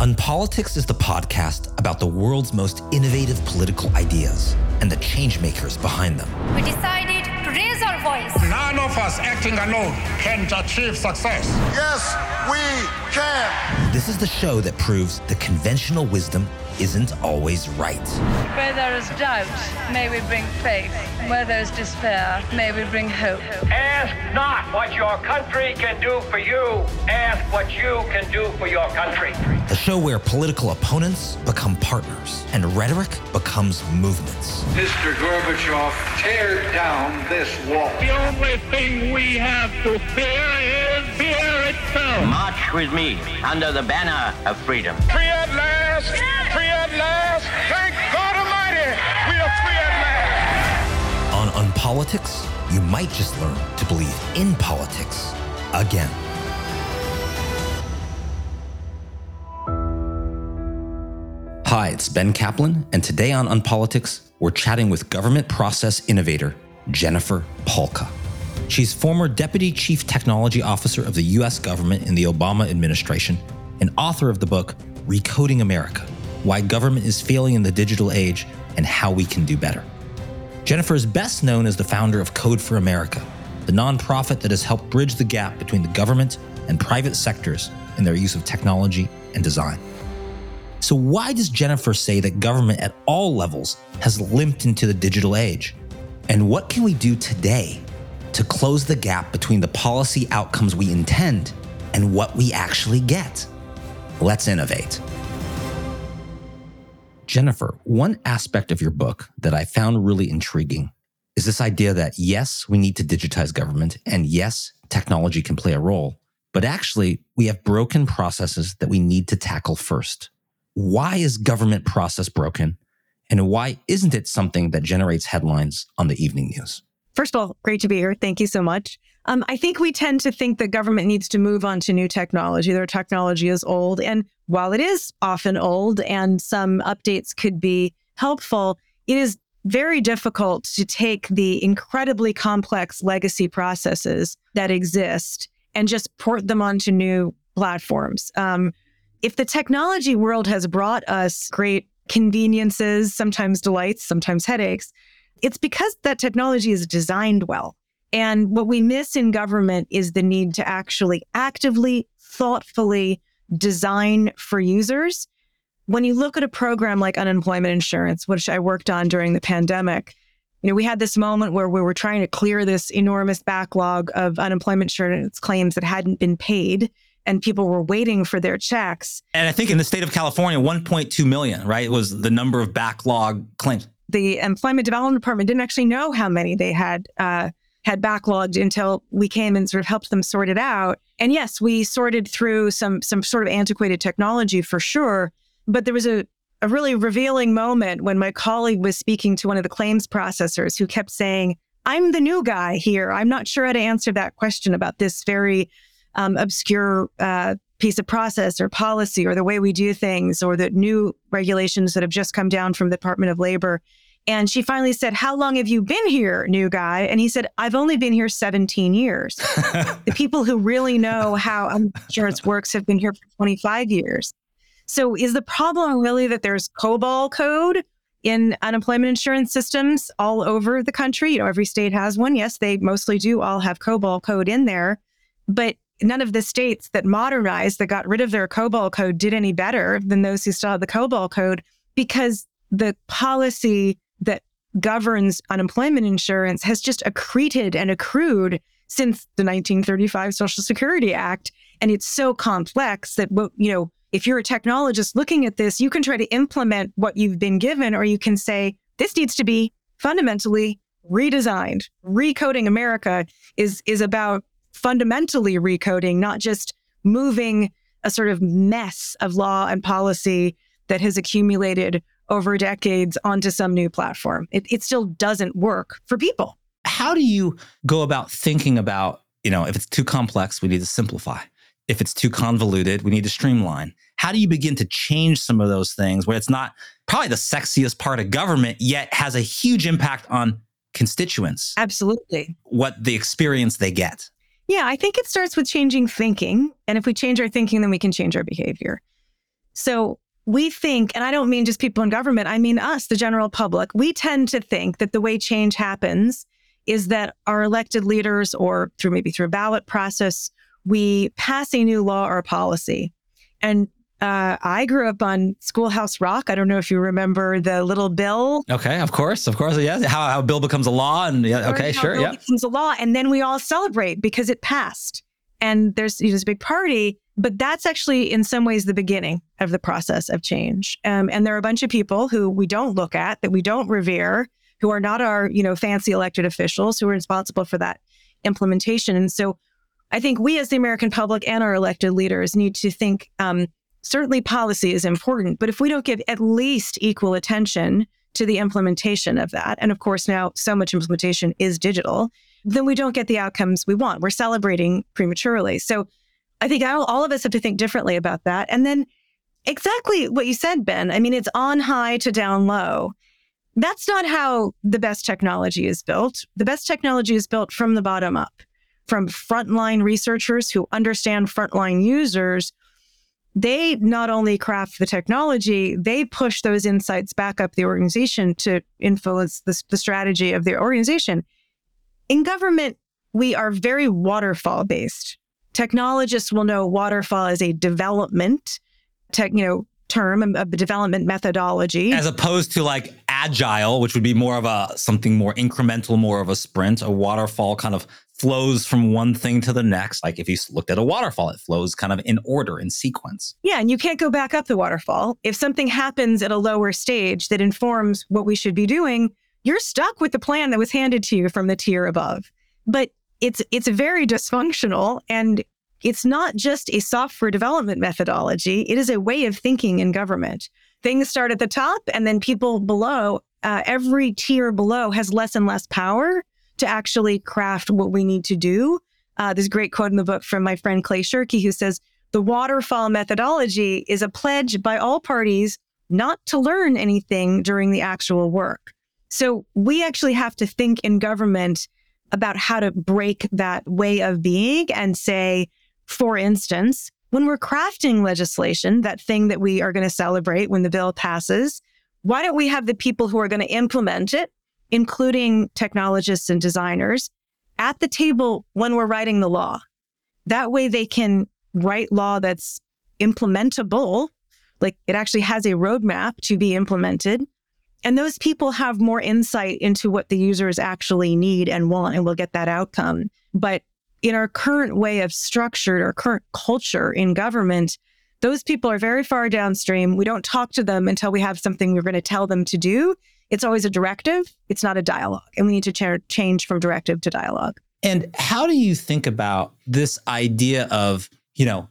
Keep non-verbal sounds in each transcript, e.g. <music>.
Unpolitics is the podcast about the world's most innovative political ideas and the changemakers behind them. We decided to raise our voice. None of us acting alone can achieve success. Yes, we can. This is the show that proves the conventional wisdom isn't always right. Where there is doubt, may we bring faith. Where there is despair, may we bring hope. Ask not what your country can do for you. Ask what you can do for your country. A show where political opponents become partners and rhetoric becomes movements. Mr. Gorbachev, tear down this wall. The only thing we have to fear is fear itself. March with me under the banner of freedom. Free at last! Free at last! Thank God Almighty! We are free at last! On Unpolitics, you might just learn to believe in politics again. Hi, it's Ben Kaplan, and today on Unpolitics, we're chatting with government process innovator Jennifer Pahlka. She's former Deputy Chief Technology Officer of the US government in the Obama administration and author of the book Recoding America Why Government is Failing in the Digital Age and How We Can Do Better. Jennifer is best known as the founder of Code for America, the nonprofit that has helped bridge the gap between the government and private sectors in their use of technology and design. So, why does Jennifer say that government at all levels has limped into the digital age? And what can we do today to close the gap between the policy outcomes we intend and what we actually get? Let's innovate. Jennifer, one aspect of your book that I found really intriguing is this idea that yes, we need to digitize government, and yes, technology can play a role, but actually, we have broken processes that we need to tackle first. Why is government process broken? And why isn't it something that generates headlines on the evening news? First of all, great to be here. Thank you so much. Um, I think we tend to think that government needs to move on to new technology. Their technology is old. And while it is often old and some updates could be helpful, it is very difficult to take the incredibly complex legacy processes that exist and just port them onto new platforms. Um, if the technology world has brought us great conveniences, sometimes delights, sometimes headaches, it's because that technology is designed well. And what we miss in government is the need to actually actively, thoughtfully design for users. When you look at a program like unemployment insurance, which I worked on during the pandemic, you know, we had this moment where we were trying to clear this enormous backlog of unemployment insurance claims that hadn't been paid and people were waiting for their checks. And I think in the state of California, 1.2 million, right, was the number of backlog claims. The Employment Development Department didn't actually know how many they had uh, had backlogged until we came and sort of helped them sort it out. And yes, we sorted through some some sort of antiquated technology for sure, but there was a a really revealing moment when my colleague was speaking to one of the claims processors who kept saying, I'm the new guy here. I'm not sure how to answer that question about this very um, obscure uh, piece of process or policy or the way we do things or the new regulations that have just come down from the Department of Labor. And she finally said, How long have you been here, new guy? And he said, I've only been here 17 years. <laughs> the people who really know how insurance works have been here for 25 years. So is the problem really that there's COBOL code in unemployment insurance systems all over the country? You know, every state has one. Yes, they mostly do all have COBOL code in there. But none of the states that modernized, that got rid of their COBOL code, did any better than those who still had the COBOL code because the policy that governs unemployment insurance has just accreted and accrued since the 1935 Social Security Act. And it's so complex that, you know, if you're a technologist looking at this, you can try to implement what you've been given, or you can say, this needs to be fundamentally redesigned. Recoding America is, is about fundamentally recoding, not just moving a sort of mess of law and policy that has accumulated over decades onto some new platform. It, it still doesn't work for people. How do you go about thinking about, you know, if it's too complex, we need to simplify. If it's too convoluted, we need to streamline. How do you begin to change some of those things where it's not probably the sexiest part of government, yet has a huge impact on constituents? Absolutely. What the experience they get. Yeah, I think it starts with changing thinking. And if we change our thinking, then we can change our behavior. So we think, and I don't mean just people in government, I mean us, the general public, we tend to think that the way change happens is that our elected leaders or through maybe through a ballot process, we pass a new law or a policy. And uh, I grew up on Schoolhouse Rock. I don't know if you remember the little bill. Okay, of course, of course, yeah. How, how bill becomes a law, and yeah, okay, sure, bill yeah. becomes a law, and then we all celebrate because it passed. And there's you know, this big party, but that's actually in some ways the beginning of the process of change. Um, and there are a bunch of people who we don't look at, that we don't revere, who are not our you know fancy elected officials who are responsible for that implementation. And so, I think we as the American public and our elected leaders need to think. Um, certainly policy is important, but if we don't give at least equal attention to the implementation of that, and of course now so much implementation is digital, then we don't get the outcomes we want. We're celebrating prematurely. So I think all of us have to think differently about that. And then exactly what you said, Ben. I mean, it's on high to down low. That's not how the best technology is built. The best technology is built from the bottom up, from frontline researchers who understand frontline users they not only craft the technology, they push those insights back up the organization to influence the, the strategy of the organization. In government, we are very waterfall based. Technologists will know waterfall as a development tech, you know, term um, of development methodology. As opposed to like agile, which would be more of a something more incremental, more of a sprint, a waterfall kind of flows from one thing to the next. Like if you looked at a waterfall, it flows kind of in order, in sequence. Yeah. And you can't go back up the waterfall. If something happens at a lower stage that informs what we should be doing, you're stuck with the plan that was handed to you from the tier above. But it's it's very dysfunctional and it's not just a software development methodology. It is a way of thinking in government. Things start at the top and then people below, uh, every tier below has less and less power to actually craft what we need to do. Uh, a great quote in the book from my friend Clay Shirky who says, the waterfall methodology is a pledge by all parties not to learn anything during the actual work. So we actually have to think in government about how to break that way of being and say, for instance, when we're crafting legislation, that thing that we are going to celebrate when the bill passes, why don't we have the people who are going to implement it including technologists and designers, at the table when we're writing the law. That way they can write law that's implementable, like it actually has a roadmap to be implemented. And those people have more insight into what the users actually need and want, and we'll get that outcome. But in our current way of structured or current culture in government, those people are very far downstream. We don't talk to them until we have something we're going to tell them to do. It's always a directive, it's not a dialogue. And we need to ch- change from directive to dialogue. And how do you think about this idea of, you know,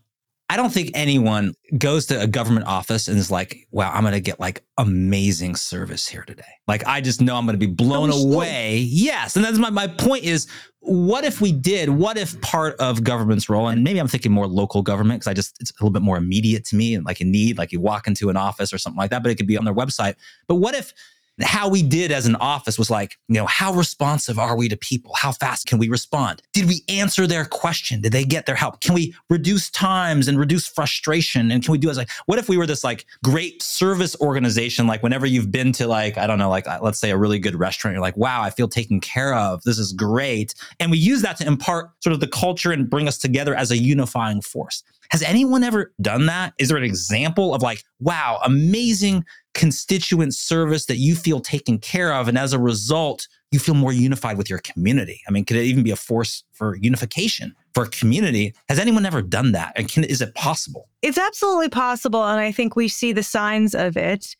I don't think anyone goes to a government office and is like, wow, I'm going to get like amazing service here today. Like, I just know I'm going to be blown oh, away. Yes. And that's my, my point is, what if we did? What if part of government's role, and maybe I'm thinking more local government, because I just, it's a little bit more immediate to me and like a need, like you walk into an office or something like that, but it could be on their website. But what if how we did as an office was like, you know, how responsive are we to people? How fast can we respond? Did we answer their question? Did they get their help? Can we reduce times and reduce frustration? And can we do as like, what if we were this like great service organization? Like whenever you've been to like, I don't know, like let's say a really good restaurant, you're like, wow, I feel taken care of. This is great. And we use that to impart sort of the culture and bring us together as a unifying force. Has anyone ever done that? Is there an example of like, wow, amazing constituent service that you feel taken care of. And as a result, you feel more unified with your community. I mean, could it even be a force for unification for a community? Has anyone ever done that? And can, is it possible? It's absolutely possible. And I think we see the signs of it.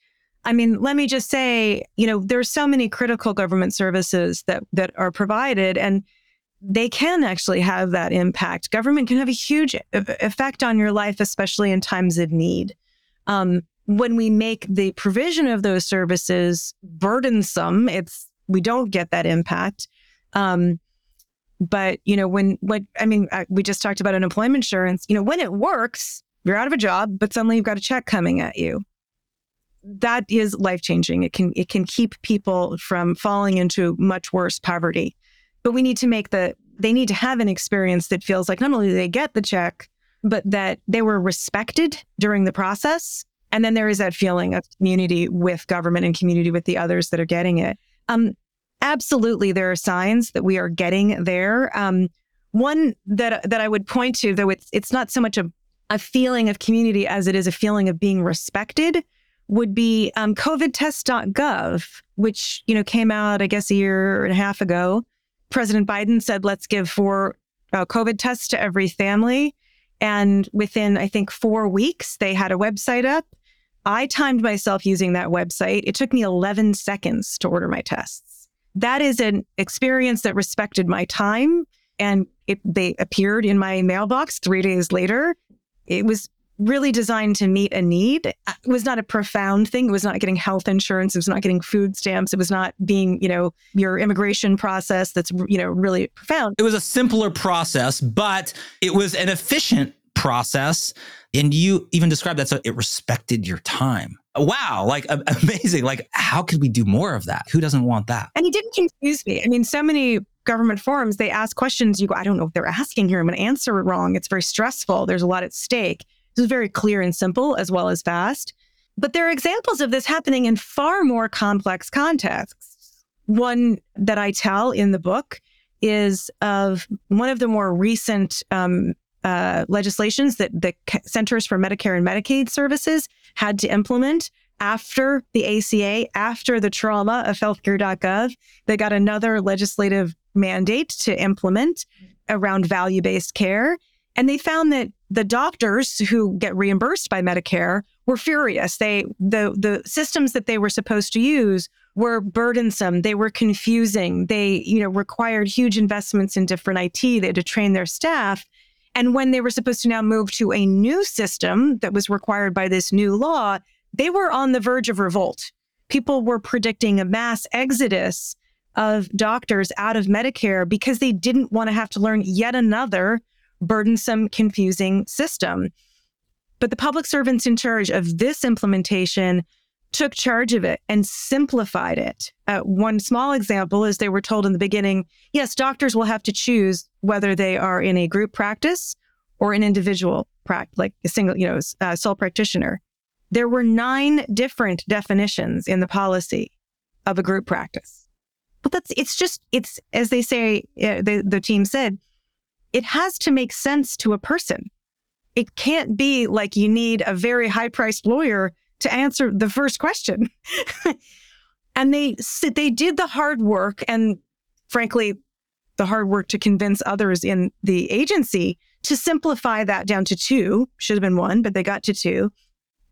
I mean, let me just say, you know, there's so many critical government services that that are provided and they can actually have that impact. Government can have a huge effect on your life, especially in times of need. Um, when we make the provision of those services burdensome, it's we don't get that impact. Um, but you know, when what I mean, I, we just talked about unemployment insurance. You know, when it works, you're out of a job, but suddenly you've got a check coming at you. That is life changing. It can it can keep people from falling into much worse poverty. But we need to make the they need to have an experience that feels like not only do they get the check, but that they were respected during the process. And then there is that feeling of community with government and community with the others that are getting it. Um, absolutely, there are signs that we are getting there. Um, one that that I would point to, though it's it's not so much a, a feeling of community as it is a feeling of being respected, would be um, COVIDtest.gov, which you know came out I guess a year and a half ago. President Biden said, "Let's give four uh, COVID tests to every family," and within I think four weeks, they had a website up. I timed myself using that website. It took me 11 seconds to order my tests. That is an experience that respected my time and it, they appeared in my mailbox three days later. It was really designed to meet a need. Uh, it was not a profound thing. It was not getting health insurance. It was not getting food stamps. It was not being, you know, your immigration process that's, you know, really profound. It was a simpler process, but it was an efficient process. And you even described that so it respected your time. Wow, like <laughs> amazing. Like, how could we do more of that? Who doesn't want that? And he didn't confuse me. I mean, so many government forums, they ask questions. You go, I don't know if they're asking here. I'm going to answer it wrong. It's very stressful. There's a lot at stake. This is very clear and simple as well as fast. But there are examples of this happening in far more complex contexts. One that I tell in the book is of one of the more recent um, uh, legislations that the Centers for Medicare and Medicaid Services had to implement after the ACA, after the trauma of healthcare.gov. They got another legislative mandate to implement around value based care. And they found that the doctors who get reimbursed by Medicare were furious. They the the systems that they were supposed to use were burdensome. They were confusing. They, you know, required huge investments in different IT. They had to train their staff. And when they were supposed to now move to a new system that was required by this new law, they were on the verge of revolt. People were predicting a mass exodus of doctors out of Medicare because they didn't want to have to learn yet another burdensome, confusing system. But the public servants in charge of this implementation took charge of it and simplified it. Uh, one small example is they were told in the beginning yes, doctors will have to choose whether they are in a group practice or an individual practice, like a single, you know, uh, sole practitioner. There were nine different definitions in the policy of a group practice. But that's it's just it's as they say uh, the the team said, it has to make sense to a person. It can't be like you need a very high priced lawyer to answer the first question. <laughs> and they they did the hard work and frankly the hard work to convince others in the agency to simplify that down to two should have been one but they got to two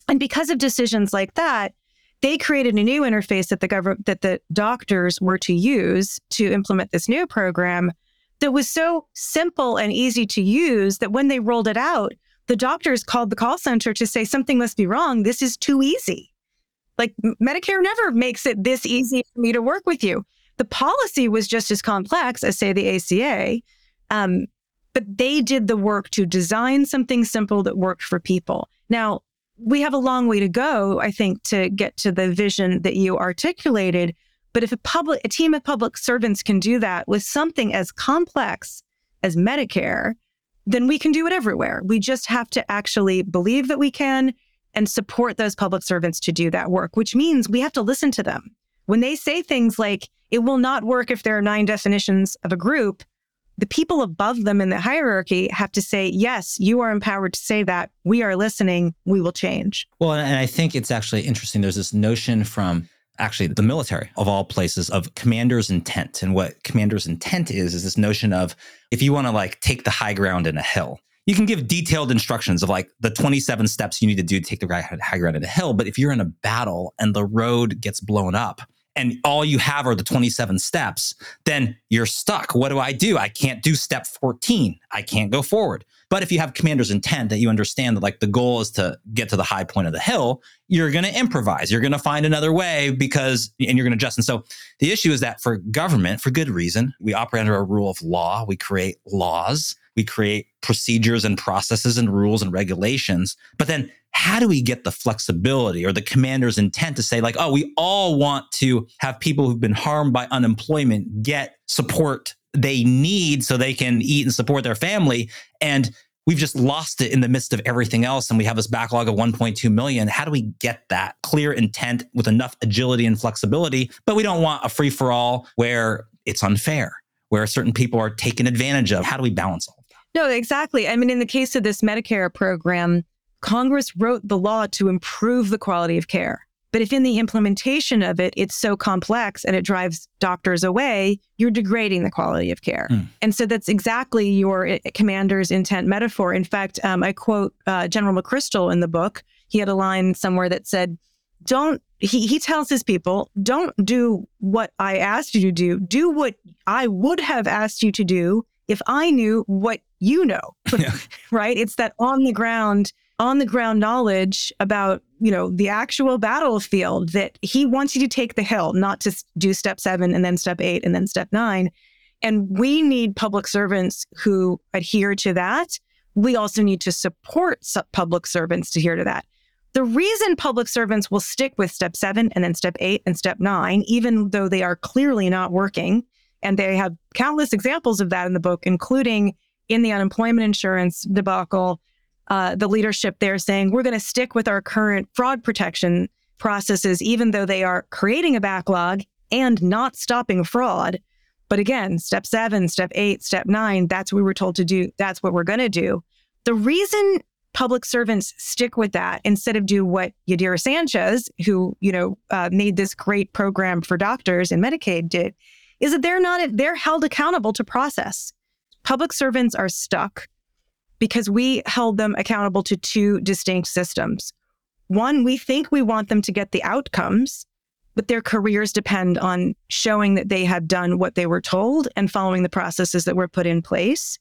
and because of decisions like that they created a new interface that the government that the doctors were to use to implement this new program that was so simple and easy to use that when they rolled it out the doctors called the call center to say something must be wrong. This is too easy. Like medicare never makes it this easy for me to work with you. The policy was just as complex as say the aca um, but they did the work to design something simple that worked for people. Now we have a long way to go, I think, to get to the vision that you articulated. But if a public, a team of public servants can do that with something as complex as Medicare, then we can do it everywhere. We just have to actually believe that we can and support those public servants to do that work, which means we have to listen to them. When they say things like, it will not work if there are nine definitions of a group, the people above them in the hierarchy have to say, yes, you are empowered to say that. We are listening. We will change. Well, and I think it's actually interesting. There's this notion from actually the military of all places of commander's intent. And what commander's intent is, is this notion of if you want to like take the high ground in a hill, you can give detailed instructions of like the 27 steps you need to do to take the high ground in a hill. But if you're in a battle and the road gets blown up, and all you have are the 27 steps, then you're stuck. What do I do? I can't do step 14. I can't go forward. But if you have commander's intent that you understand that like the goal is to get to the high point of the hill, you're going to improvise. You're going to find another way because, and you're going to adjust. And so the issue is that for government, for good reason, we operate under a rule of law. We create laws. We create procedures and processes and rules and regulations. But then how do we get the flexibility or the commander's intent to say like oh we all want to have people who've been harmed by unemployment get support they need so they can eat and support their family and we've just lost it in the midst of everything else and we have this backlog of 1.2 million how do we get that clear intent with enough agility and flexibility but we don't want a free for all where it's unfair where certain people are taken advantage of how do we balance all no exactly i mean in the case of this medicare program congress wrote the law to improve the quality of care but if in the implementation of it, it's so complex and it drives doctors away, you're degrading the quality of care. Mm. And so that's exactly your eh, commander's intent metaphor. In fact, um, I quote uh, General McChrystal in the book. He had a line somewhere that said, don't, he, he tells his people, don't do what I asked you to do. Do what I would have asked you to do if I knew what you know. <laughs> right? It's that on the ground on the ground knowledge about you know the actual battlefield that he wants you to take the hill not to do step 7 and then step 8 and then step 9 and we need public servants who adhere to that we also need to support public servants to adhere to that the reason public servants will stick with step 7 and then step 8 and step 9 even though they are clearly not working and they have countless examples of that in the book including in the unemployment insurance debacle uh, the leadership there saying we're going to stick with our current fraud protection processes, even though they are creating a backlog and not stopping fraud. But again, step seven, step eight, step nine, that's what we were told to do. That's what we're going to do. The reason public servants stick with that instead of do what Yadira Sanchez, who, you know, uh, made this great program for doctors and Medicaid did, is that they're not, they're held accountable to process. Public servants are stuck because we held them accountable to two distinct systems. One, we think we want them to get the outcomes, but their careers depend on showing that they have done what they were told and following the processes that were put in place.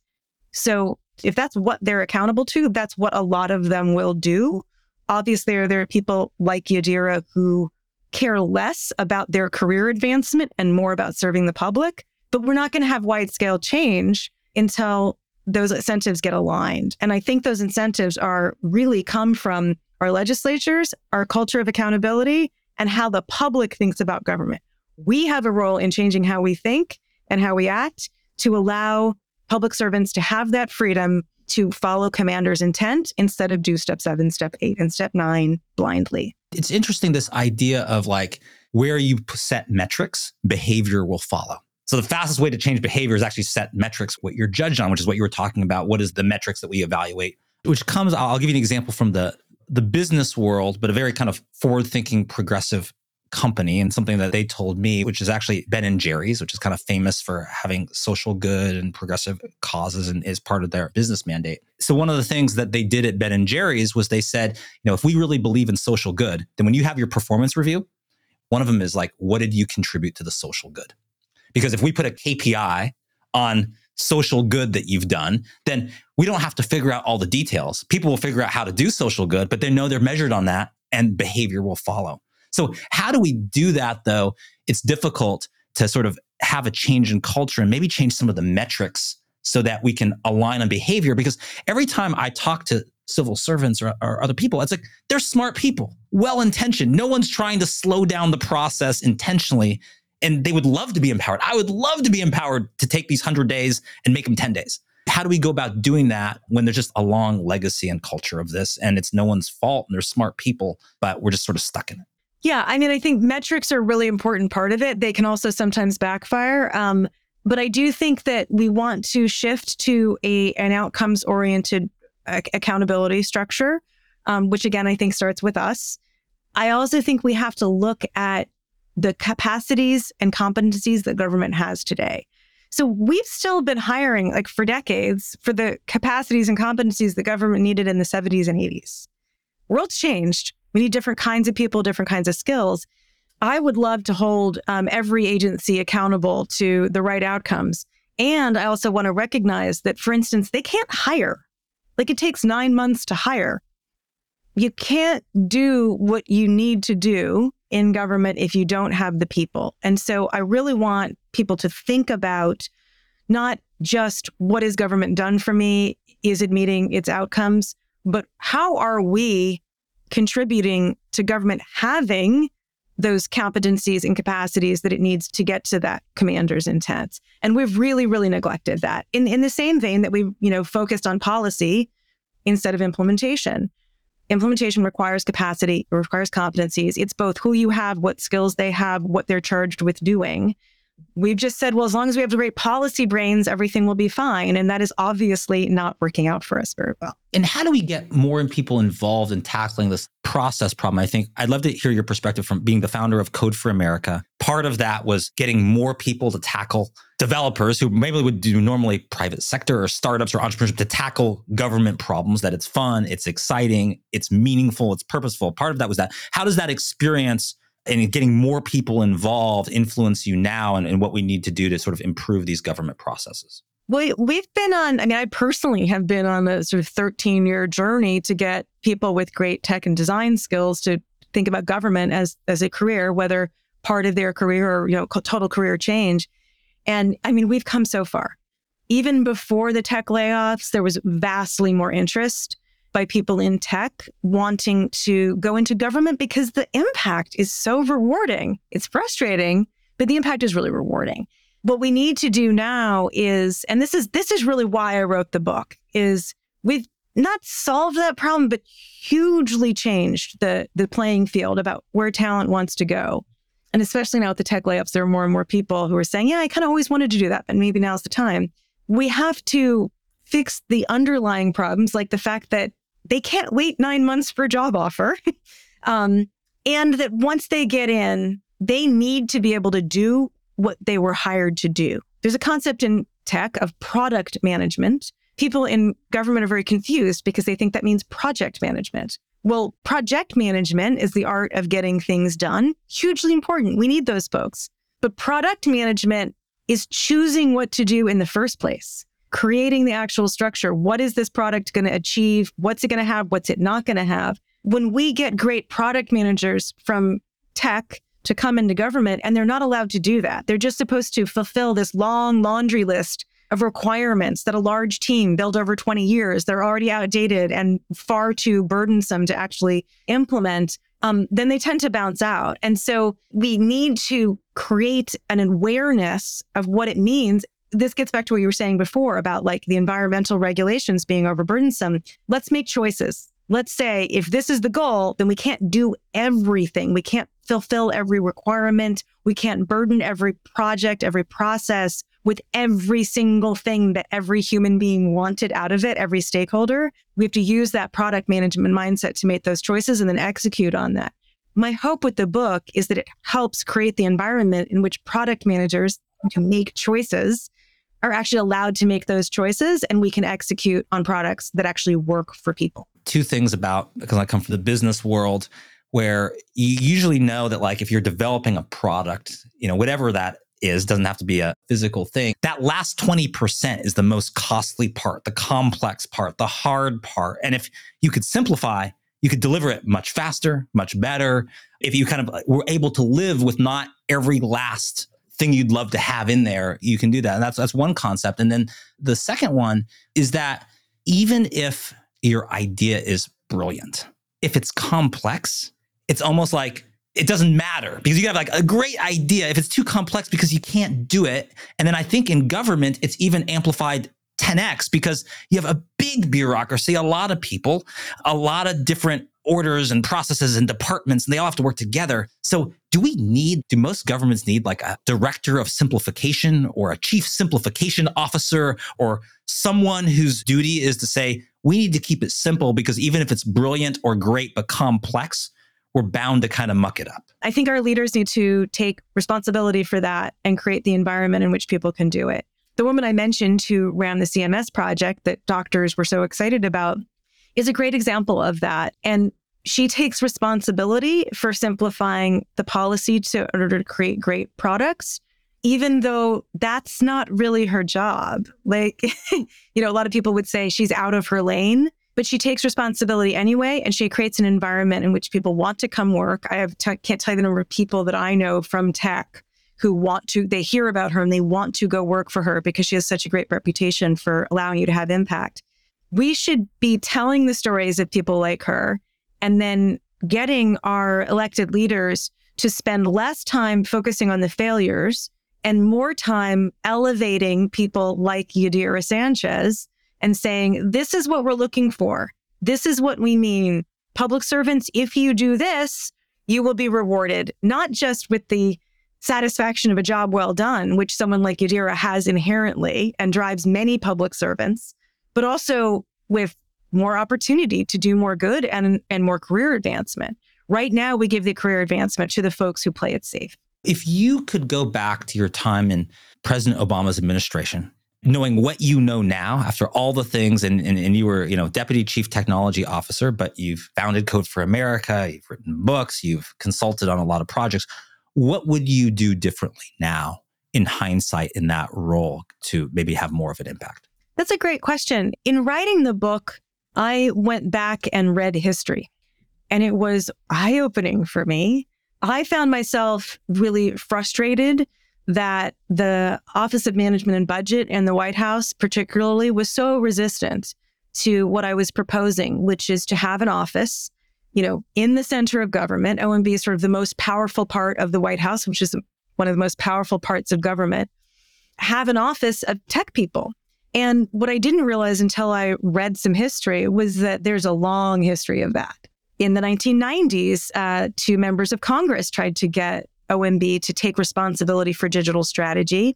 So, if that's what they're accountable to, that's what a lot of them will do. Obviously, there are people like Yadira who care less about their career advancement and more about serving the public. But we're not going to have wide scale change until those incentives get aligned. And I think those incentives are really come from our legislatures, our culture of accountability, and how the public thinks about government. We have a role in changing how we think and how we act to allow public servants to have that freedom to follow commander's intent instead of do step seven, step eight, and step nine blindly. It's interesting this idea of like where you set metrics, behavior will follow. So the fastest way to change behavior is actually set metrics, what you're judged on, which is what you were talking about. What is the metrics that we evaluate? Which comes, I'll give you an example from the the business world, but a very kind of forward-thinking, progressive company and something that they told me, which is actually Ben and Jerry's, which is kind of famous for having social good and progressive causes and is part of their business mandate. So one of the things that they did at Ben and Jerry's was they said, you know, if we really believe in social good, then when you have your performance review, one of them is like, what did you contribute to the social good? Because if we put a KPI on social good that you've done, then we don't have to figure out all the details. People will figure out how to do social good, but they know they're measured on that and behavior will follow. So, how do we do that though? It's difficult to sort of have a change in culture and maybe change some of the metrics so that we can align on behavior. Because every time I talk to civil servants or, or other people, it's like they're smart people, well intentioned. No one's trying to slow down the process intentionally and they would love to be empowered. I would love to be empowered to take these 100 days and make them 10 days. How do we go about doing that when there's just a long legacy and culture of this and it's no one's fault and they're smart people, but we're just sort of stuck in it? Yeah, I mean, I think metrics are a really important part of it. They can also sometimes backfire. Um, but I do think that we want to shift to a an outcomes oriented accountability structure, um, which again I think starts with us. I also think we have to look at the capacities and competencies that government has today. So we've still been hiring like for decades for the capacities and competencies the government needed in the 70s and 80s. World's changed. We need different kinds of people, different kinds of skills. I would love to hold um, every agency accountable to the right outcomes. And I also want to recognize that, for instance, they can't hire. Like it takes nine months to hire. You can't do what you need to do in government if you don't have the people. And so I really want people to think about not just what has government done for me? Is it meeting its outcomes? But how are we contributing to government having those competencies and capacities that it needs to get to that commander's intent? And we've really, really neglected that. In in the same vein that we, you know, focused on policy instead of implementation. Implementation requires capacity, it requires competencies. It's both who you have, what skills they have, what they're charged with doing. We've just said, well, as long as we have the great policy brains, everything will be fine. And that is obviously not working out for us very well. And how do we get more people involved in tackling this process problem? I think I'd love to hear your perspective from being the founder of Code for America. Part of that was getting more people to tackle developers who maybe would do normally private sector or startups or entrepreneurship to tackle government problems that it's fun, it's exciting, it's meaningful, it's purposeful. Part of that was that. How does that experience and getting more people involved influence you now and, and what we need to do to sort of improve these government processes? Well, we've been on, I mean, I personally have been on a sort of 13 year journey to get people with great tech and design skills to think about government as, as a career, whether part of their career or, you know, total career change. And I mean, we've come so far. Even before the tech layoffs, there was vastly more interest by people in tech wanting to go into government because the impact is so rewarding. It's frustrating, but the impact is really rewarding. What we need to do now is, and this is this is really why I wrote the book, is we've not solved that problem, but hugely changed the the playing field about where talent wants to go. And especially now with the tech layoffs, there are more and more people who are saying, Yeah, I kind of always wanted to do that, but maybe now's the time. We have to fix the underlying problems, like the fact that they can't wait nine months for a job offer. <laughs> um, and that once they get in, they need to be able to do what they were hired to do. There's a concept in tech of product management. People in government are very confused because they think that means project management. Well, project management is the art of getting things done. Hugely important. We need those folks. But product management is choosing what to do in the first place creating the actual structure. What is this product going to achieve? What's it going to have? What's it not going to have? When we get great product managers from tech to come into government, and they're not allowed to do that, they're just supposed to fulfill this long laundry list of requirements that a large team built over 20 years. They're already outdated and far too burdensome to actually implement. Um, then they tend to bounce out. And so we need to create an awareness of what it means this gets back to what you were saying before about like the environmental regulations being overburdensome. Let's make choices. Let's say if this is the goal, then we can't do everything. We can't fulfill every requirement. We can't burden every project, every process with every single thing that every human being wanted out of it, every stakeholder. We have to use that product management mindset to make those choices and then execute on that. My hope with the book is that it helps create the environment in which product managers can make choices are actually allowed to make those choices and we can execute on products that actually work for people. Two things about because I come from the business world where you usually know that like if you're developing a product, you know, whatever that is, doesn't have to be a physical thing. That last 20% is the most costly part, the complex part, the hard part. And if you could simplify, you could deliver it much faster, much better. If you kind of uh, were able to live with not every last thing you'd love to have in there, you can do that. And that's that's one concept. And then the second one is that even if your idea is brilliant, if it's complex, it's almost like it doesn't matter because you have like a great idea if it's too complex because you can't do it. And then I think in government, it's even amplified 10x because you have a big bureaucracy, a lot of people, a lot of different orders and processes and departments, and they all have to work together. So, do we need, do most governments need like a director of simplification or a chief simplification officer or someone whose duty is to say, we need to keep it simple because even if it's brilliant or great but complex, we're bound to kind of muck it up. I think our leaders need to take responsibility for that and create the environment in which people can do it. The woman I mentioned who ran the CMS project that doctors were so excited about is a great example of that. And she takes responsibility for simplifying the policy to in order to create great products even though that's not really her job. Like <laughs> you know a lot of people would say she's out of her lane but she takes responsibility anyway and she creates an environment in which people want to come work. I can't tell you the number of people that i know from tech who want to they hear about her and they want to go work for her because she has such a great reputation for allowing you to have impact we should be telling the stories of people like her and then getting our elected leaders to spend less time focusing on the failures and more time elevating people like Yadira Sanchez and saying, this is what we're looking for. this is what we mean. Public servants, if you do this, you will be rewarded, not just with the satisfaction of a job well done, which someone like Yadira has inherently and drives many public servants, but also with more opportunity to do more good and, and more career advancement. Right now, we give the career advancement to the folks who play it safe. If you could go back to your time in President Obama's administration, knowing what you know now after all the things and, and, and, you were you know deputy chief technology officer but you've founded code for america you've written books you've consulted on a lot of projects what would you do differently now in hindsight in that role to maybe have more of an impact that's a great question in writing the book i went back and read history and it was eye-opening for me i found myself really frustrated that the Office of Management and Budget and the White House, particularly, was so resistant to what I was proposing, which is to have an office, you know, in the center of government. OMB is sort of the most powerful part of the White House, which is one of the most powerful parts of government. Have an office of tech people. And what I didn't realize until I read some history was that there's a long history of that. In the 1990s, uh, two members of Congress tried to get OMB to take responsibility for digital strategy.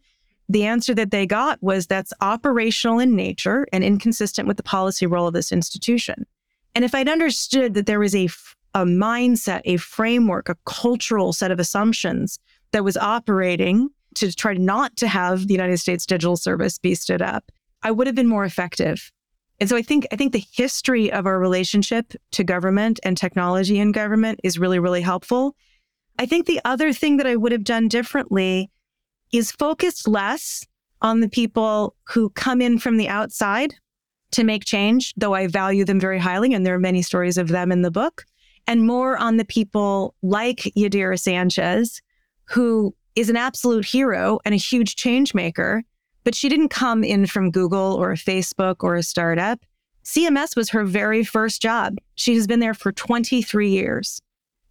The answer that they got was that's operational in nature and inconsistent with the policy role of this institution. And if I'd understood that there was a, a mindset, a framework, a cultural set of assumptions that was operating to try not to have the United States Digital Service be stood up, I would have been more effective. And so I think I think the history of our relationship to government and technology in government is really really helpful. I think the other thing that I would have done differently is focused less on the people who come in from the outside to make change, though I value them very highly, and there are many stories of them in the book, and more on the people like Yadira Sanchez, who is an absolute hero and a huge change maker, but she didn't come in from Google or Facebook or a startup. CMS was her very first job. She has been there for 23 years.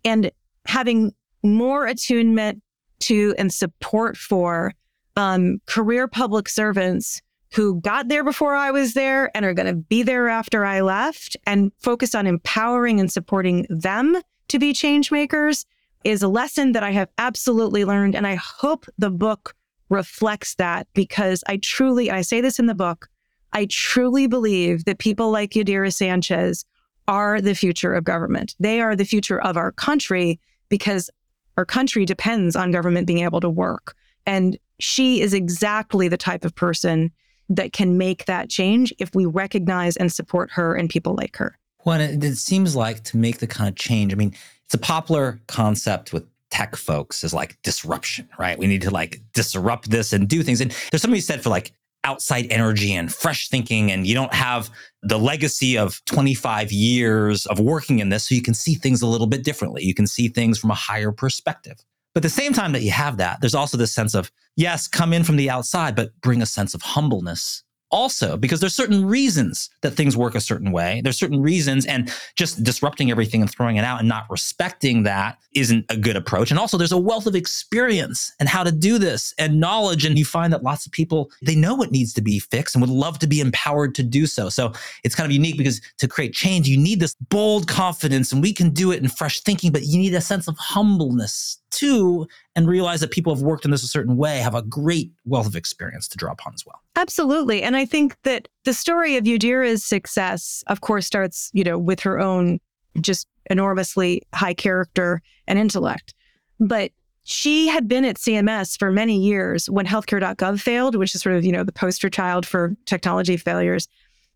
And having more attunement to and support for um, career public servants who got there before I was there and are going to be there after I left and focus on empowering and supporting them to be change makers is a lesson that I have absolutely learned. And I hope the book reflects that because I truly, I say this in the book, I truly believe that people like Yadira Sanchez are the future of government. They are the future of our country because our country depends on government being able to work. And she is exactly the type of person that can make that change if we recognize and support her and people like her. Well, it, it seems like to make the kind of change, I mean, it's a popular concept with tech folks is like disruption, right? We need to like disrupt this and do things. And there's something you said for like outside energy and fresh thinking and you don't have the legacy of 25 years of working in this so you can see things a little bit differently you can see things from a higher perspective but at the same time that you have that there's also this sense of yes come in from the outside but bring a sense of humbleness also because there's certain reasons that things work a certain way. There's certain reasons and just disrupting everything and throwing it out and not respecting that isn't a good approach. And also there's a wealth of experience and how to do this and knowledge and you find that lots of people they know what needs to be fixed and would love to be empowered to do so. So it's kind of unique because to create change you need this bold confidence and we can do it in fresh thinking but you need a sense of humbleness too and realize that people have worked in this a certain way have a great wealth of experience to draw upon as well. Absolutely. And I think that the story of Yadira's success, of course, starts, you know, with her own just enormously high character and intellect. But she had been at CMS for many years when healthcare.gov failed, which is sort of, you know, the poster child for technology failures.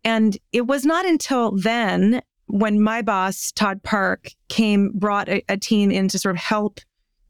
And it was not until then when my boss, Todd Park, came, brought a, a team in to sort of help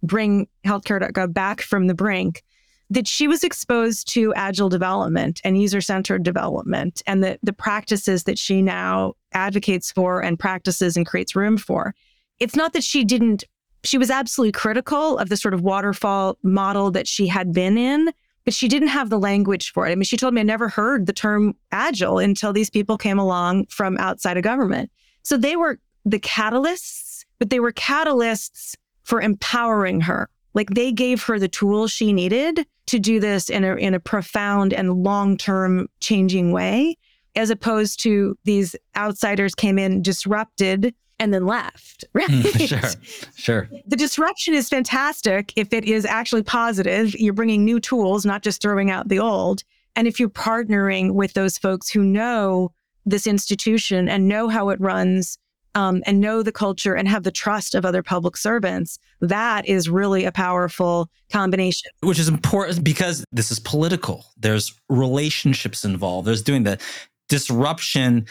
bring healthcare.gov back from the brink that she was exposed to agile development and user-centered development and the, the practices that she now advocates for and practices and creates room for. It's not that she didn't, she was absolutely critical of the sort of waterfall model that she had been in, but she didn't have the language for it. I mean, she told me I never heard the term agile until these people came along from outside of government. So they were the catalysts, but they were catalysts for empowering her. Like they gave her the tools she needed to do this in a, in a profound and long term changing way. as opposed to these outsiders came in, disrupted, and then left. <laughs> Right? Mm, sure, sure. The disruption is fantastic if it is actually positive. You're bringing new tools, not just throwing out the old. And if you're partnering with those folks who know this institution and know how it runs um, and know the culture and have the trust of other public servants, that is really a powerful combination. Which is important because this is political. There's relationships involved. There's doing the disruption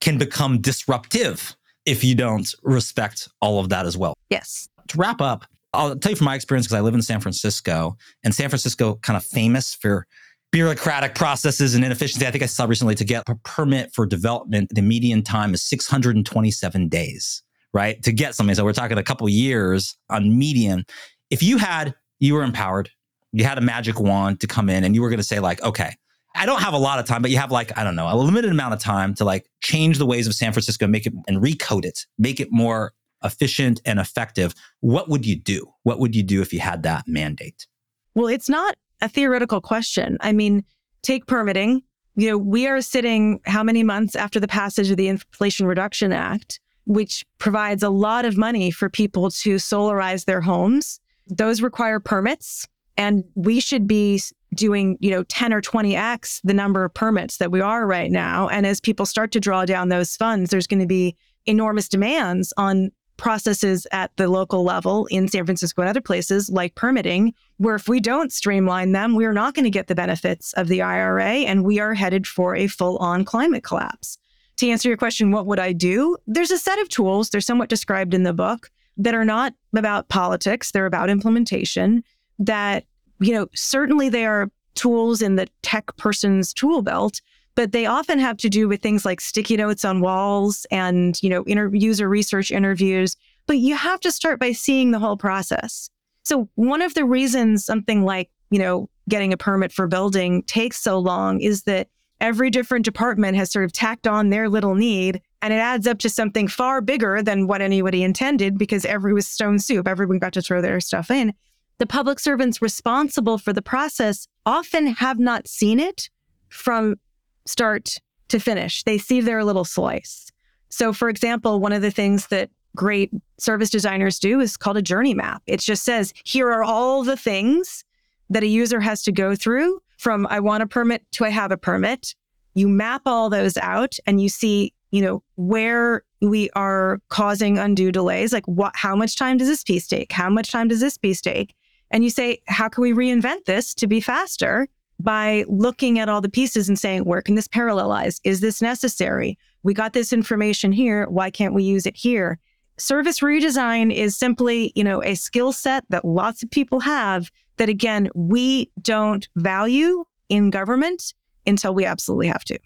can become disruptive if you don't respect all of that as well. Yes. To wrap up, I'll tell you from my experience because I live in San Francisco and San Francisco kind of famous for bureaucratic processes and inefficiency. I think I saw recently to get a permit for development, the median time is 627 days, right? To get something. So we're talking a couple years on median. If you had, you were empowered, you had a magic wand to come in and you were going to say like, okay, I don't have a lot of time, but you have like, I don't know, a limited amount of time to like change the ways of San Francisco, make it and recode it, make it more efficient and effective. What would you do? What would you do if you had that mandate? Well, it's not a theoretical question. I mean, take permitting. You know, we are sitting how many months after the passage of the Inflation Reduction Act, which provides a lot of money for people to solarize their homes. Those require permits. And we should be doing, you know, 10 or 20x the number of permits that we are right now. And as people start to draw down those funds, there's going to be enormous demands on processes at the local level in San Francisco and other places like permitting, where if we don't streamline them, we're not going to get the benefits of the IRA and we are headed for a full on climate collapse. To answer your question, what would I do? There's a set of tools, they're somewhat described in the book, that are not about politics, they're about implementation. That, you know, certainly they are tools in the tech person's tool belt but they often have to do with things like sticky notes on walls and you know inter- user research interviews but you have to start by seeing the whole process. So one of the reasons something like you know getting a permit for building takes so long is that every different department has sort of tacked on their little need and it adds up to something far bigger than what anybody intended because every was stone soup everyone got to throw their stuff in. The public servants responsible for the process often have not seen it from start to finish. They see their little slice. So, for example, one of the things that great service designers do is called a journey map. It just says, here are all the things that a user has to go through from I want a permit to I have a permit. You map all those out and you see, you know, where we are causing undue delays. Like what how much time does this piece take? How much time does this piece take? And you say, how can we reinvent this to be faster? By looking at all the pieces and saying, where can this parallelize? Is this necessary? We got this information here. Why can't we use it here? Service redesign is simply, you know, a skill set that lots of people have that again, we don't value in government until we absolutely have to.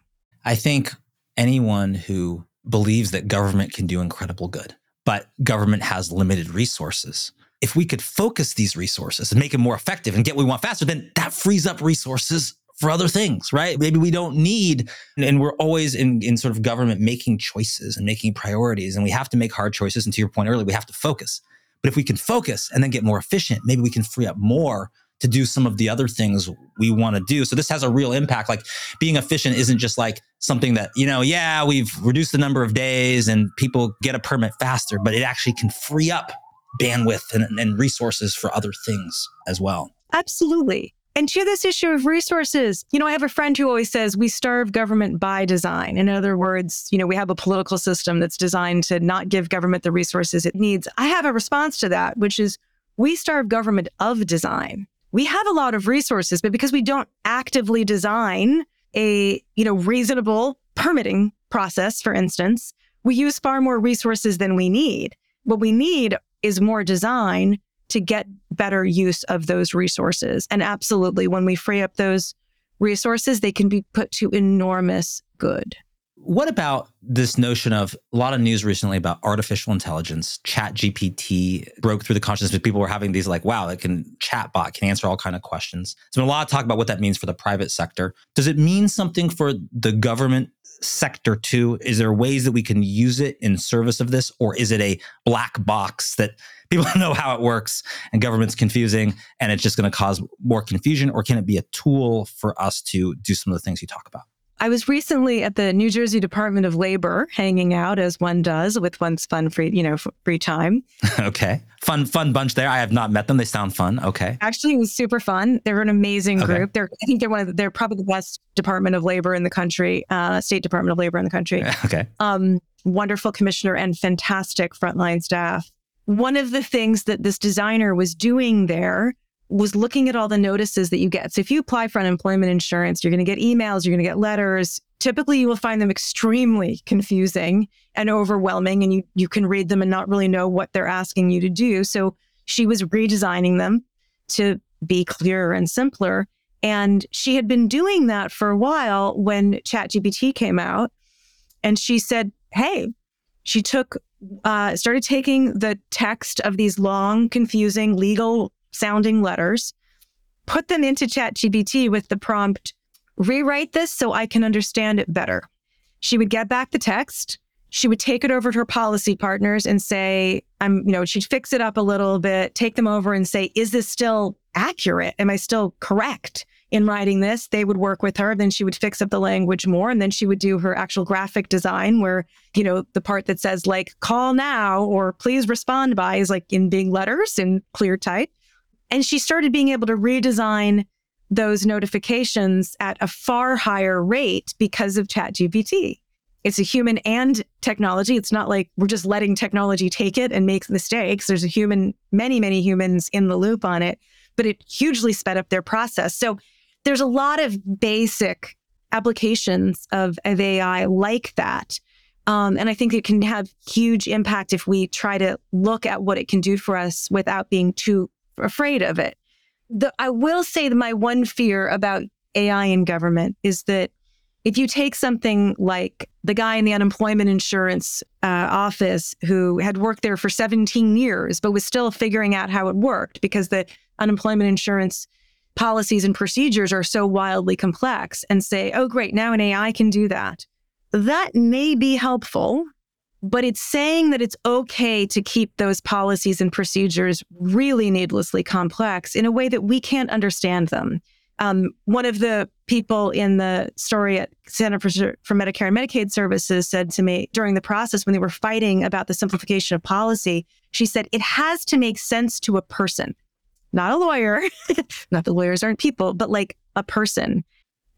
I think anyone who believes that government can do incredible good, but government has limited resources if we could focus these resources and make them more effective and get what we want faster, then that frees up resources for other things, right? Maybe we don't need, and we're always in, in sort of government making choices and making priorities, and we have to make hard choices. And to your point earlier, we have to focus. But if we can focus and then get more efficient, maybe we can free up more to do some of the other things we want to do. So this has a real impact. Like being efficient isn't just like something that, you know, yeah, we've reduced the number of days and people get a permit faster, but it actually can free up bandwidth and, and resources for other things as well. Absolutely. And to this issue of resources, you know, I have a friend who always says we starve government by design. In other words, you know, we have a political system that's designed to not give government the resources it needs. I have a response to that, which is we starve government of design. We have a lot of resources, but because we don't actively design a, you know, reasonable permitting process, for instance, we use far more resources than we need. What we need is more design to get better use of those resources. And absolutely, when we free up those resources, they can be put to enormous good. What about this notion of a lot of news recently about artificial intelligence? Chat GPT broke through the consciousness. People were having these like, wow, it can chatbot can answer all kind of questions. There's been a lot of talk about what that means for the private sector. Does it mean something for the government sector too? Is there ways that we can use it in service of this, or is it a black box that <laughs> people don't <laughs> know how it works and government's confusing and it's just going to cause more confusion? Or can it be a tool for us to do some of the things you talk about? I was recently at the New Jersey Department of Labor, hanging out as one does with one's fun free, you know, free time. <laughs> okay, fun, fun bunch there. I have not met them. They sound fun. Okay, actually, it was super fun. They're an amazing Okay. group. They're, I think they're one of the, they're probably the best Department of Labor in the country, uh, State Department of Labor in the country. <laughs> okay. um, wonderful commissioner and fantastic frontline staff. One of the things that this designer was doing there was looking at all the notices that you get. So if you apply for unemployment insurance, you're going to get emails, you're going to get letters. Typically, you will find them extremely confusing and overwhelming, and you you can read them and not really know what they're asking you to do. So she was redesigning them to be clearer and simpler. And she had been doing that for a while when ChatGPT came out. And she said, Hey, she took, uh, started taking the text of these long, confusing, legal sounding letters, put them into ChatGPT with the prompt, rewrite this so I can understand it better. She would get back the text. She would take it over to her policy partners and say, I'm, you know, she'd fix it up a little bit, take them over and say, is this still accurate? Am I still correct in writing this? They would work with her. Then she would fix up the language more. And then she would do her actual graphic design where, you know, the part that says like call now or please respond by is like in big letters in clear type. And she started being able to redesign those notifications at a far higher rate because of ChatGPT. It's a human and technology. It's not like we're just letting technology take it and make mistakes. There's a human, many, many humans in the loop on it, but it hugely sped up their process. So there's a lot of basic applications of, of AI like that. Um, and I think it can have huge impact if we try to look at what it can do for us without being too afraid of it. The, I will say that my one fear about AI in government is that if you take something like the guy in the unemployment insurance uh, office who had worked there for 17 years, but was still figuring out how it worked because the unemployment insurance policies and procedures are so wildly complex, and say, oh, great, now an AI can do that. That may be helpful, but it's saying that it's okay to keep those policies and procedures really needlessly complex in a way that we can't understand them. Um, one of the people in the story at Center for, for Medicare and Medicaid Services said to me during the process when they were fighting about the simplification of policy, she said, it has to make sense to a person, not a lawyer, <laughs> not that lawyers aren't people, but like a person.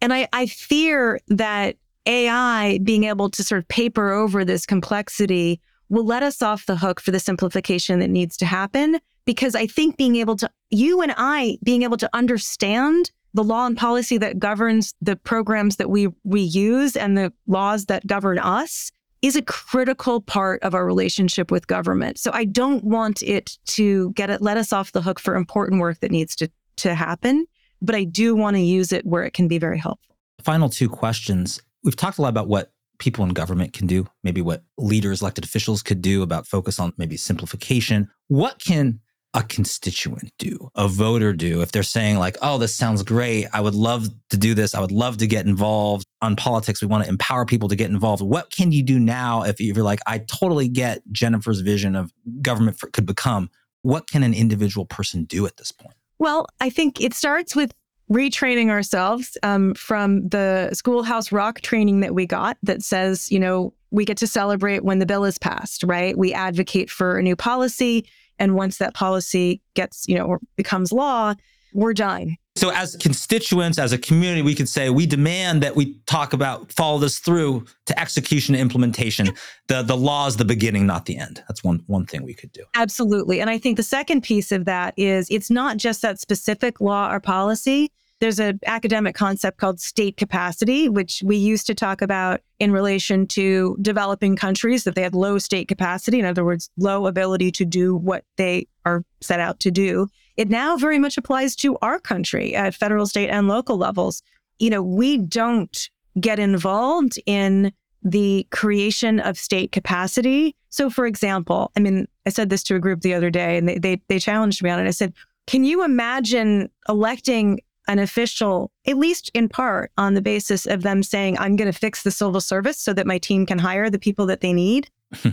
And I, I fear that AI being able to sort of paper over this complexity will let us off the hook for the simplification that needs to happen. Because I think being able to, you and I being able to understand the law and policy that governs the programs that we, we use and the laws that govern us is a critical part of our relationship with government. So I don't want it to get it, let us off the hook for important work that needs to, to happen. But I do want to use it where it can be very helpful. Final two questions. We've talked a lot about what people in government can do, maybe what leaders, elected officials could do about focus on maybe simplification. What can a constituent do, a voter do, if they're saying, like, oh, this sounds great. I would love to do this. I would love to get involved on politics. We want to empower people to get involved. What can you do now if you're like, I totally get Jennifer's vision of government for, could become? What can an individual person do at this point? Well, I think it starts with retraining ourselves um, from the schoolhouse rock training that we got that says, you know, we get to celebrate when the bill is passed, right? We advocate for a new policy. And once that policy gets, you know, becomes law, we're done. So, as constituents, as a community, we could say we demand that we talk about follow this through to execution and implementation. The the law is the beginning, not the end. That's one one thing we could do. Absolutely. And I think the second piece of that is it's not just that specific law or policy. There's an academic concept called state capacity, which we used to talk about in relation to developing countries that they had low state capacity. In other words, low ability to do what they are set out to do. It now very much applies to our country at federal, state, and local levels. You know, we don't get involved in the creation of state capacity. So, for example, I mean, I said this to a group the other day and they, they, they challenged me on it. I said, can you imagine electing an official, at least in part, on the basis of them saying, I'm going to fix the civil service so that my team can hire the people that they need?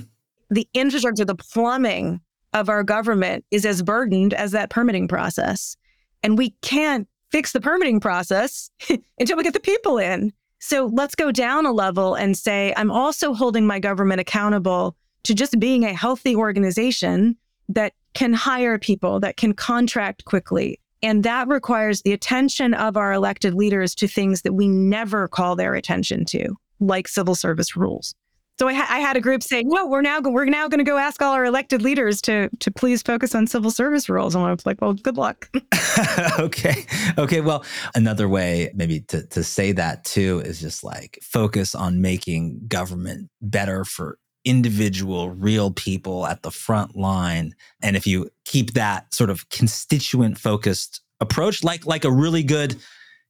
<laughs> the infrastructure, the plumbing of our government is as burdened as that permitting process. And we can't fix the permitting process <laughs> until we get the people in. So let's go down a level and say, I'm also holding my government accountable to just being a healthy organization that can hire people, that can contract quickly. And that requires the attention of our elected leaders to things that we never call their attention to, like civil service rules. So I, ha- I had a group saying, "No, we're now we're now going to go ask all our elected leaders to to please focus on civil service rules." And I was like, "Well, good luck." <laughs> okay. Okay. Well, another way maybe to, to say that too is just like focus on making government better for individual, real people at the front line. And if you keep that sort of constituent focused approach, like like a really good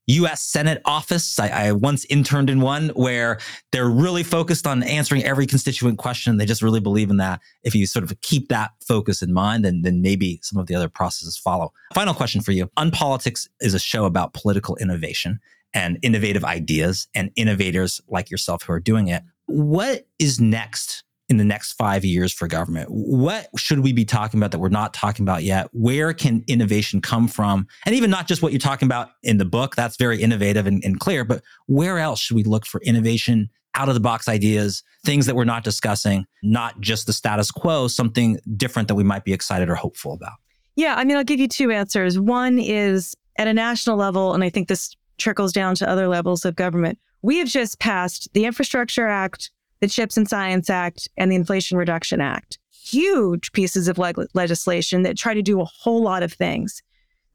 US Senate office. I, I, once interned in one where they're really focused on answering every constituent question. They just really believe in that. If you sort of keep that focus in mind, then, then maybe some of the other processes follow. Final question for you. Unpolitics is a show about political innovation and innovative ideas and innovators like yourself who are doing it. What is next in the next five years for government? What should we be talking about that we're not talking about yet? Where can innovation come from? And even not just what you're talking about in the book, that's very innovative and, and clear, but where else should we look for innovation, out of the box ideas, things that we're not discussing, not just the status quo, something different that we might be excited or hopeful about? Yeah, I mean, I'll give you two answers. One is at a national level, and I think this trickles down to other levels of government. We have just passed the Infrastructure Act, the CHIPS and Science Act and the Inflation Reduction Act. Huge pieces of leg- legislation that try to do a whole lot of things.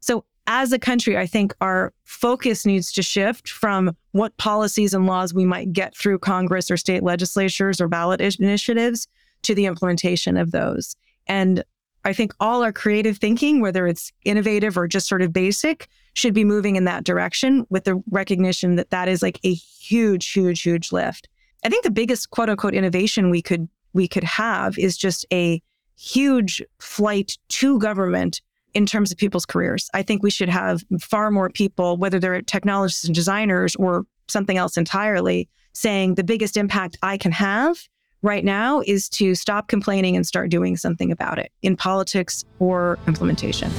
So, as a country, I think our focus needs to shift from what policies and laws we might get through Congress or state legislatures or ballot initiatives to the implementation of those. And I think all our creative thinking, whether it's innovative or just sort of basic, should be moving in that direction with the recognition that that is like a huge, huge, huge lift. I think the biggest quote unquote innovation we could we could have is just a huge flight to government in terms of people's careers. I think we should have far more people, whether they're technologists and designers or something else entirely, saying the biggest impact I can have right now is to stop complaining and start doing something about it in politics or implementation.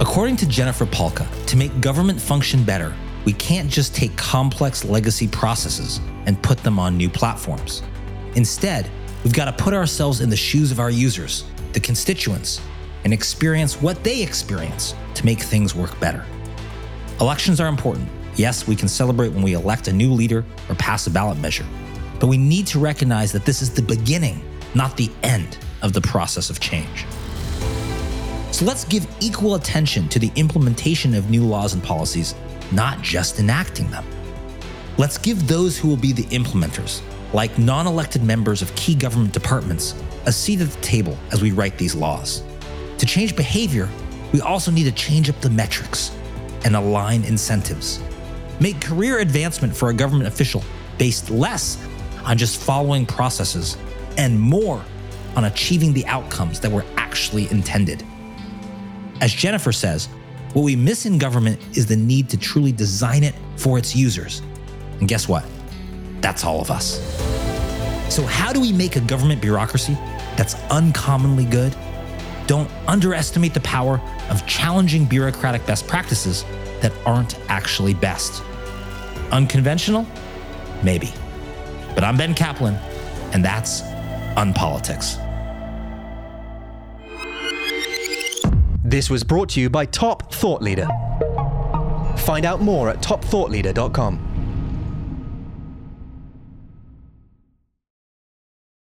According to Jennifer Pahlka, to make government function better, we can't just take complex legacy processes and put them on new platforms. Instead, we've got to put ourselves in the shoes of our users, the constituents, and experience what they experience to make things work better. Elections are important. Yes, we can celebrate when we elect a new leader or pass a ballot measure, but we need to recognize that this is the beginning, not the end of the process of change. So let's give equal attention to the implementation of new laws and policies not just enacting them. Let's give those who will be the implementers, like non elected members of key government departments, a seat at the table as we write these laws. To change behavior, we also need to change up the metrics and align incentives. Make career advancement for a government official based less on just following processes and more on achieving the outcomes that were actually intended. As Jennifer says, what we miss in government is the need to truly design it for its users. And guess what? That's all of us. So, how do we make a government bureaucracy that's uncommonly good? Don't underestimate the power of challenging bureaucratic best practices that aren't actually best. Unconventional? Maybe. But I'm Ben Kaplan, and that's Unpolitics. This was brought to you by Top Thought Leader. Find out more at topthoughtleader.com.